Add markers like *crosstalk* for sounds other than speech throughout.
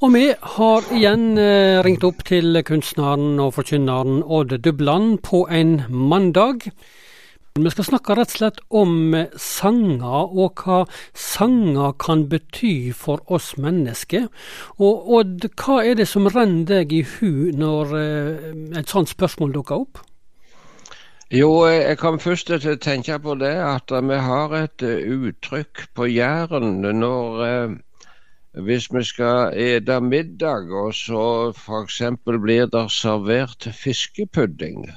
Og vi har igjen eh, ringt opp til kunstneren og forkynneren Odd Dubland på en mandag. Vi skal snakke rett og slett om sanger, og hva sanger kan bety for oss mennesker. Og Odd, hva er det som renner deg i hu når eh, et sånt spørsmål dukker opp? Jo, jeg kom først til å tenke på det at vi har et eh, uttrykk på Jæren når eh, hvis vi skal ete middag, og så f.eks. blir det servert fiskepudding,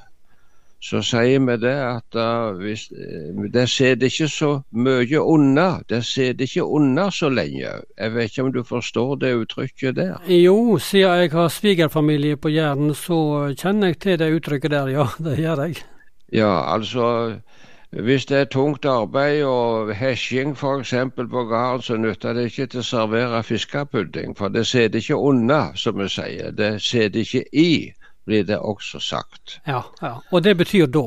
så sier vi det at uh, hvis, uh, det sitter ikke så mye unna. Det sitter ikke unna så lenge. Jeg vet ikke om du forstår det uttrykket der? Jo, siden jeg har svigerfamilie på Jæren, så kjenner jeg til det uttrykket der, ja. *laughs* Det gjør jeg. Ja, altså hvis det er tungt arbeid og hesjing f.eks. på gården, så nytter det ikke til å servere fiskepudding. For det sitter ikke unna, som vi sier. Det sitter ikke i, blir det også sagt. Ja, ja. Og det betyr da?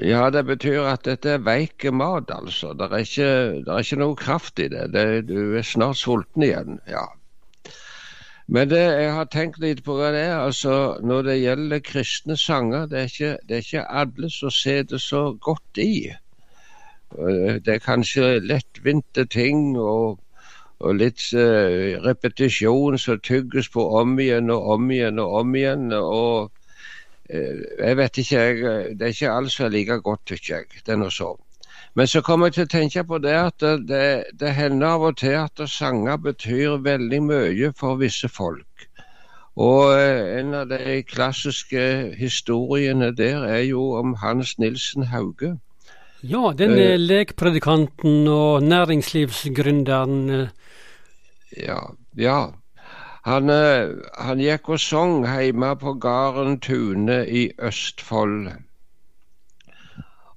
Ja, det betyr at dette er veik mat, altså. Det er, ikke, det er ikke noe kraft i det. det. Du er snart sulten igjen. ja. Men det jeg har tenkt litt på, hva det er altså når det gjelder kristne sanger, det er ikke, det er ikke alle som sitter så godt i. Det er kanskje lettvinte ting og, og litt uh, repetisjon som tygges på om igjen og om igjen og om igjen. og uh, Jeg vet ikke, jeg, det er ikke alt som er like godt, tykker jeg. Det noe sånn. Men så kommer jeg til å tenke på det at det, det hender av og til at sanger betyr veldig mye for visse folk. Og eh, en av de klassiske historiene der er jo om Hans Nilsen Hauge. Ja, den uh, lekpredikanten og næringslivsgründeren. Ja. ja. Han, han gikk og sang hjemme på gården Tune i Østfold.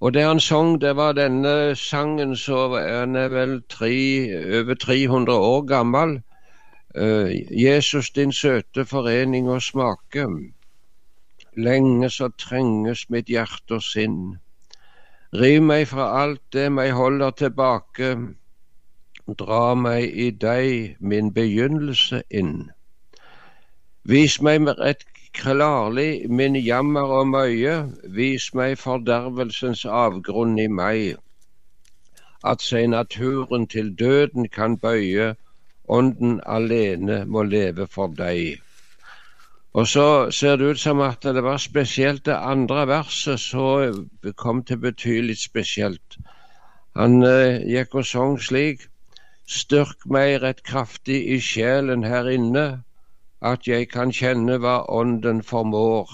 Og det han sang, det var denne sangen så han er vel tre, over 300 år gammel. Uh, Jesus din søte forening og smake. Lenge så trenges mitt hjerte og sinn. Riv meg fra alt det meg holder tilbake. Dra meg i deg min begynnelse inn. Vis meg med rett klarlig min jammer og møye, vis meg fordervelsens avgrunn i meg, at seg naturen til døden kan bøye, ånden alene må leve for deg. Og så ser det ut som at det var spesielt det andre verset så kom til å bety litt spesielt. Han eh, gikk og sang slik. Styrk meg rett kraftig i sjelen her inne, at jeg kan kjenne hva Ånden formår.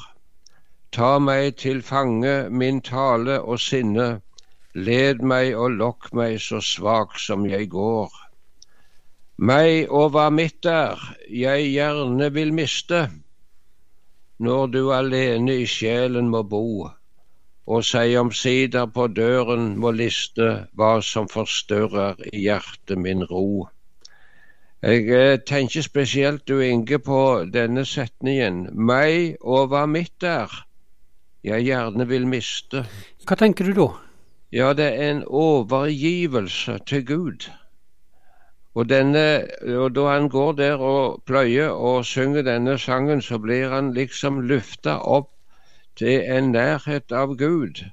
Ta meg til fange min tale og sinne, led meg og lokk meg så svak som jeg går. Meg og hva mitt er, jeg gjerne vil miste, når du alene i sjelen må bo, og seg omsider på døren må liste hva som forstørrer i hjertet min ro. Jeg eh, tenker spesielt, du Inge, på denne setningen. Meg og hva mitt er, jeg gjerne vil miste. Hva tenker du da? Ja, det er en overgivelse til Gud. Og, denne, og da han går der og pløyer og synger denne sangen, så blir han liksom løfta opp til en nærhet av Gud,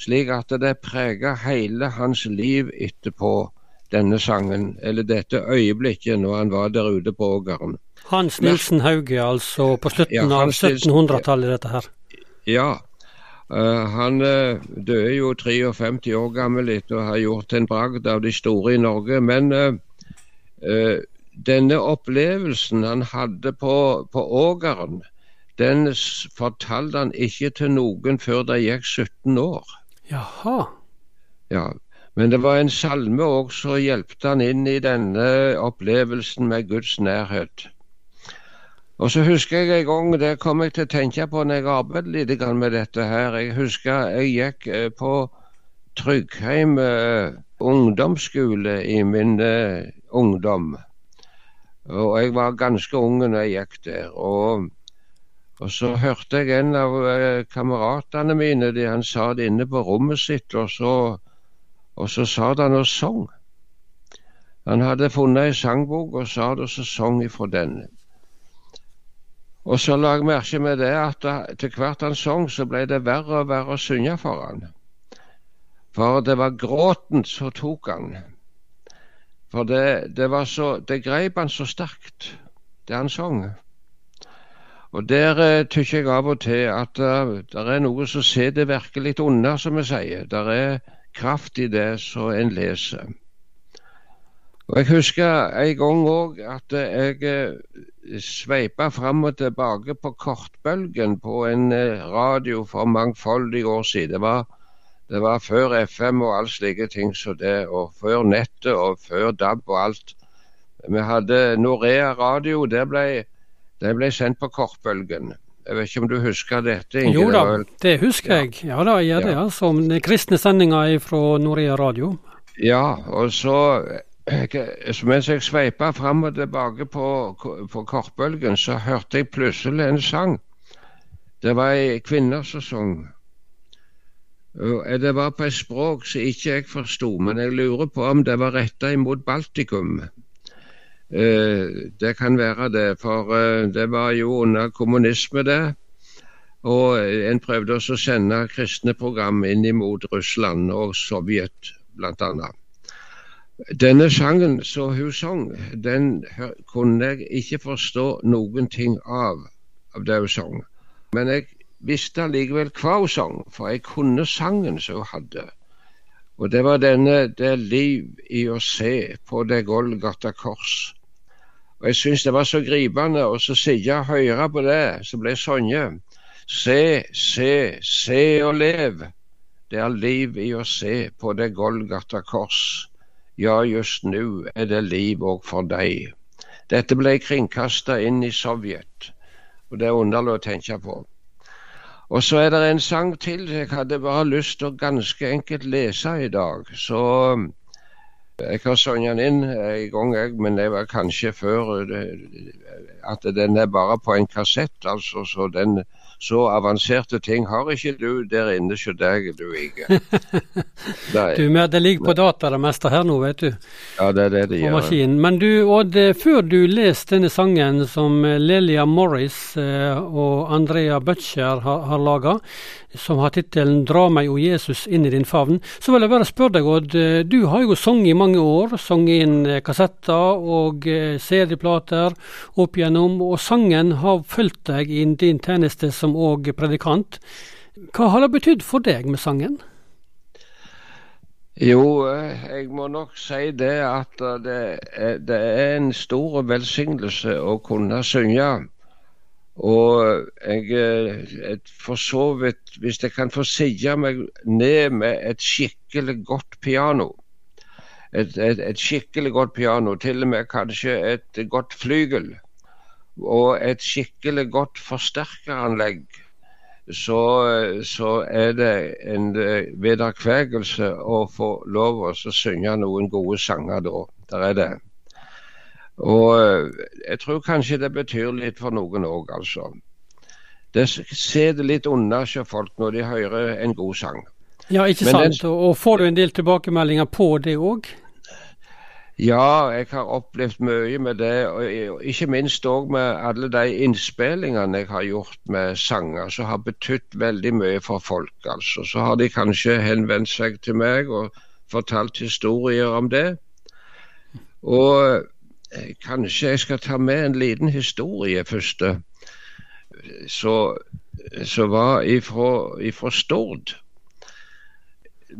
slik at det preger hele hans liv etterpå denne sangen, eller dette øyeblikket når han var der ute på ågeren. Hans Nilsen Hauge, altså på slutten ja, av 1700-tallet, dette her? Ja. Uh, han uh, døde jo 53 år gammel etter å ha gjort en bragd av de store i Norge. Men uh, denne opplevelsen han hadde på, på ågeren, den fortalte han ikke til noen før det gikk 17 år. Jaha. Ja, men det var en salme òg som hjelpte han inn i denne opplevelsen med Guds nærhet. Og så husker jeg en gang, det kom jeg til å tenke på når jeg arbeidet litt med dette her. Jeg husker jeg gikk eh, på Tryggheim uh, ungdomsskole i min uh, ungdom. Og jeg var ganske ung når jeg gikk der. Og, og så hørte jeg en av kameratene mine, de, han sa det inne på rommet sitt, og så og så satt han og sang. Han hadde funnet ei sangbok og sa det, og så sang ifra den. Og så la jeg merke med det at til hvert han sang, så ble det verre og verre å synge for han. For det var gråten som tok han. For det, det var så Det greip han så sterkt, det han sang. Og der eh, tykker jeg av og til at uh, eh, det er noe som det virkelig unna, som vi sier. Det er kraft i det som en leser. Og Jeg husker en gang òg at jeg eh, sveipa fram og tilbake på kortbølgen på en eh, radio for mangfoldige år siden. Det var, det var før FM og alle slike ting som det, og før nettet og før DAB og alt. Vi hadde Norea radio. Det ble, det ble sendt på kortbølgen. Jeg vet ikke om du husker dette? Inge? Jo da, det husker ja. jeg. Ja da, jeg gjør det. Ja. Som kristne sendinger fra Norea radio. Ja, og så mens jeg sveipa fram og tilbake på, på kortbølgen, så hørte jeg plutselig en sang. Det var ei kvinne som sang. Det var på et språk som ikke jeg forsto, men jeg lurer på om det var retta imot Baltikum. Eh, det kan være det, for eh, det var jo under kommunisme, det. Og en prøvde også å sende kristne program inn imot Russland og Sovjet, bl.a. Denne sangen som hun sang, den kunne jeg ikke forstå noen ting av, av det hun sang. Men jeg visste allikevel hva hun sang, for jeg kunne sangen som hun hadde. Og det var denne 'Det liv i å se på det Golgata kors'. Og jeg syns det var så gripende å sitte og høre på det som ble sunget. Se, se, se og lev. Det er liv i å se på det Golgata kors. Ja, just nå er det liv òg for deg. Dette ble kringkasta inn i Sovjet, og det er underlig å tenke på. Og så er det en sang til jeg hadde bare lyst til å ganske enkelt lese i dag. Så jeg har sunget den inn en gang, jeg, men det var kanskje før at den er bare på en kassett, altså. Så den så avanserte ting har ikke du der inne hos deg, du ikke. *laughs* du, men det ligger på data det meste her nå, vet du. Ja, det er det det gjør. Maskinen. Men du, Odd, før du leser denne sangen som Lelia Morris eh, og Andrea Butcher har, har laga, som har tittelen 'Dra meg, og Jesus, inn i din favn', så vil jeg bare spørre deg, Odd. Du har jo sunget i mange år. Sunget inn eh, kassetter og eh, CD-plater opp igjennom, og sangen har fulgt deg i din tjeneste som som òg predikant. Hva har det betydd for deg med sangen? Jo, eh, jeg må nok si det at eh, det det er en stor velsignelse å kunne synge. Og jeg eh, for så vidt, hvis jeg kan få sige meg ned med et skikkelig godt piano et, et, et, skikkelig godt piano, til og med kanskje et godt flygel, og et skikkelig godt forsterkeranlegg, så, så er det en eh, vederkvegelse å få lov å synge noen gode sanger da. Der er det. Og eh, jeg tror kanskje det betyr litt for noen òg, altså. Det sitter litt unna hos folk når de hører en god sang. Ja, ikke Men sant. Den, og får du en del tilbakemeldinger på det òg? Ja, jeg har opplevd mye med det. og Ikke minst òg med alle de innspillingene jeg har gjort med sanger som har betydd veldig mye for folk. altså. Så har de kanskje henvendt seg til meg og fortalt historier om det. Og eh, kanskje jeg skal ta med en liten historie først. Som var ifra, ifra Stord.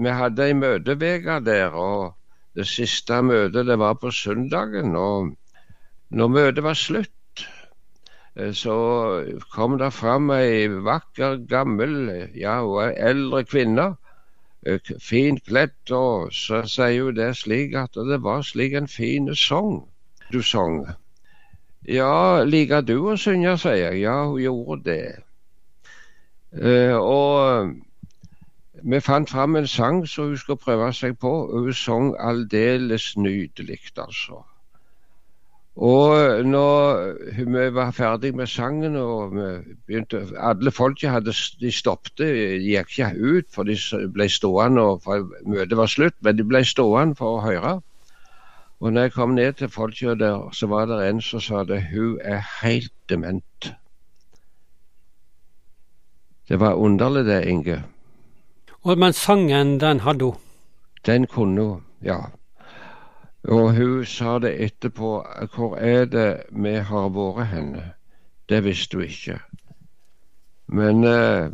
Vi hadde ei møteuke der. og det siste møtet det var på søndagen. og når møtet var slutt, eh, så kom det fram ei vakker, gammel, ja, og eldre kvinne. Eh, fint kledd. Og så sier hun det slik at det var slik en fin sang du sang. Ja, liker du å synge, sier jeg. Ja, hun gjorde det. Uh, og vi fant fram en sang som hun skulle prøve seg på, og hun sang aldeles nydelig, altså. Og når vi var ferdig med sangen og begynte Alle folket hadde, de stoppet, de gikk ikke ut, for de ble stående for møtet var slutt, men de ble stående for å høre. Og når jeg kom ned til folket der, så var det en som sa det, hun er helt dement. Det var underlig det, Inge. Men sangen, den hadde hun? Den kunne hun, ja. Og hun sa det etterpå. Hvor er det vi har vært henne? Det visste hun ikke. Men eh,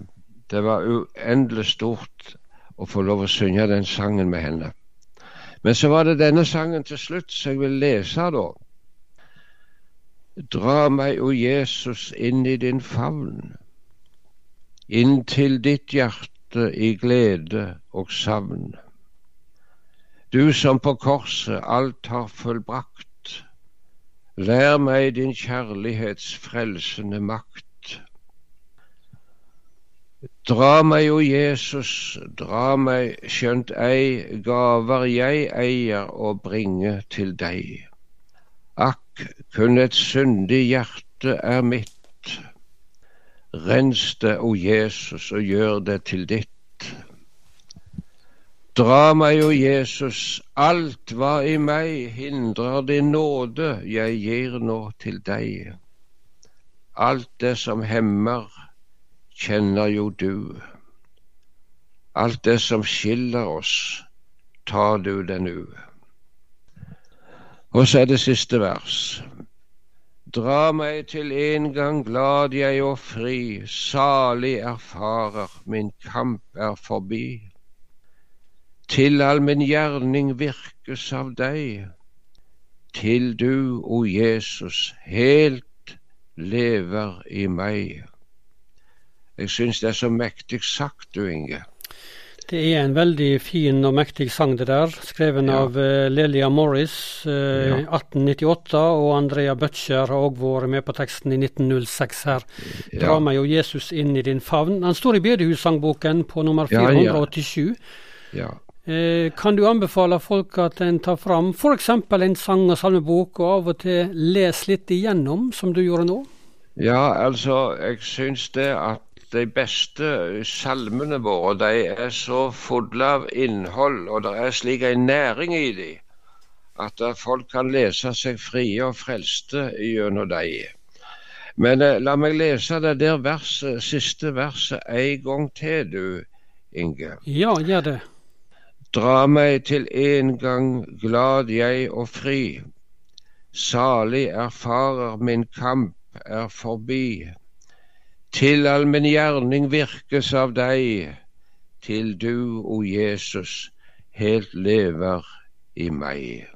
det var uendelig stort å få lov å synge den sangen med henne. Men så var det denne sangen til slutt som jeg vil lese, da. Dra meg, o Jesus, inn i din favn, inn til ditt hjerte i glede og savn. Du som på korset alt har fullbrakt, lær meg din kjærlighets frelsende makt. Dra meg, o Jesus, dra meg, skjønt ei gaver jeg eier å bringe til deg. Akk, kun et syndig hjerte er mitt. Rens det, o Jesus, og gjør det til ditt. Dra meg, o Jesus, alt hva i meg hindrer din nåde, jeg gir nå til deg. Alt det som hemmer, kjenner jo du. Alt det som skiller oss, tar du det nu. Og så er det siste vers. Dra meg til en gang glad jeg og fri, salig erfarer, min kamp er forbi til all min gjerning virkes av deg, til du, o Jesus, helt lever i meg. Jeg syns det er så mektig sagt, du Inge. Det er en veldig fin og mektig sang, det der. Skreven ja. av uh, Lelia Morris uh, ja. 1898, og Andrea Butcher har òg vært med på teksten i 1906 her. Dra ja. meg jo Jesus inn i din favn. Han står i bedehussangboken på nummer 487. Ja, Eh, kan du anbefale folk at en tar fram f.eks. en sang- og salmebok, og av og til les litt igjennom, som du gjorde nå? Ja, altså, jeg syns det at de beste salmene våre de er så fulle av innhold, og det er slik en næring i dem, at folk kan lese seg frie og frelste gjennom dem. Men eh, la meg lese det der verset, siste verset en gang til, du, Inge. Ja, gjør det. Dra meg til en gang glad jeg og fri. Salig erfarer min kamp er forbi. Til all min gjerning virkes av deg, til du, o Jesus, helt lever i meg.